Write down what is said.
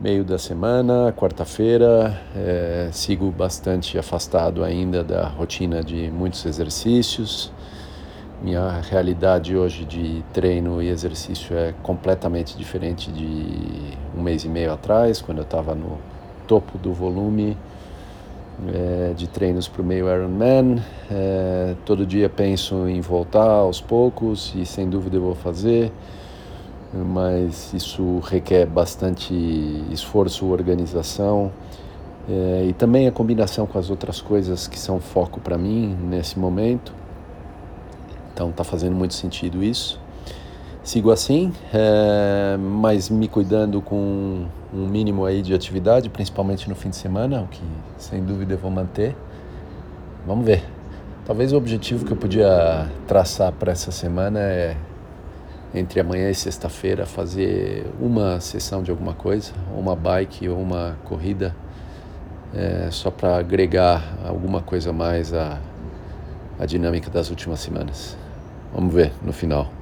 meio da semana, quarta-feira. É, sigo bastante afastado ainda da rotina de muitos exercícios. Minha realidade hoje de treino e exercício é completamente diferente de um mês e meio atrás, quando eu estava no topo do volume é, de treinos para o meio Ironman. É, todo dia penso em voltar aos poucos e sem dúvida eu vou fazer mas isso requer bastante esforço, organização é, e também a combinação com as outras coisas que são foco para mim nesse momento. Então está fazendo muito sentido isso. Sigo assim, é, mas me cuidando com um mínimo aí de atividade, principalmente no fim de semana, o que sem dúvida eu vou manter. Vamos ver. Talvez o objetivo que eu podia traçar para essa semana é entre amanhã e sexta-feira fazer uma sessão de alguma coisa, uma bike ou uma corrida, é, só para agregar alguma coisa mais à, à dinâmica das últimas semanas. Vamos ver no final.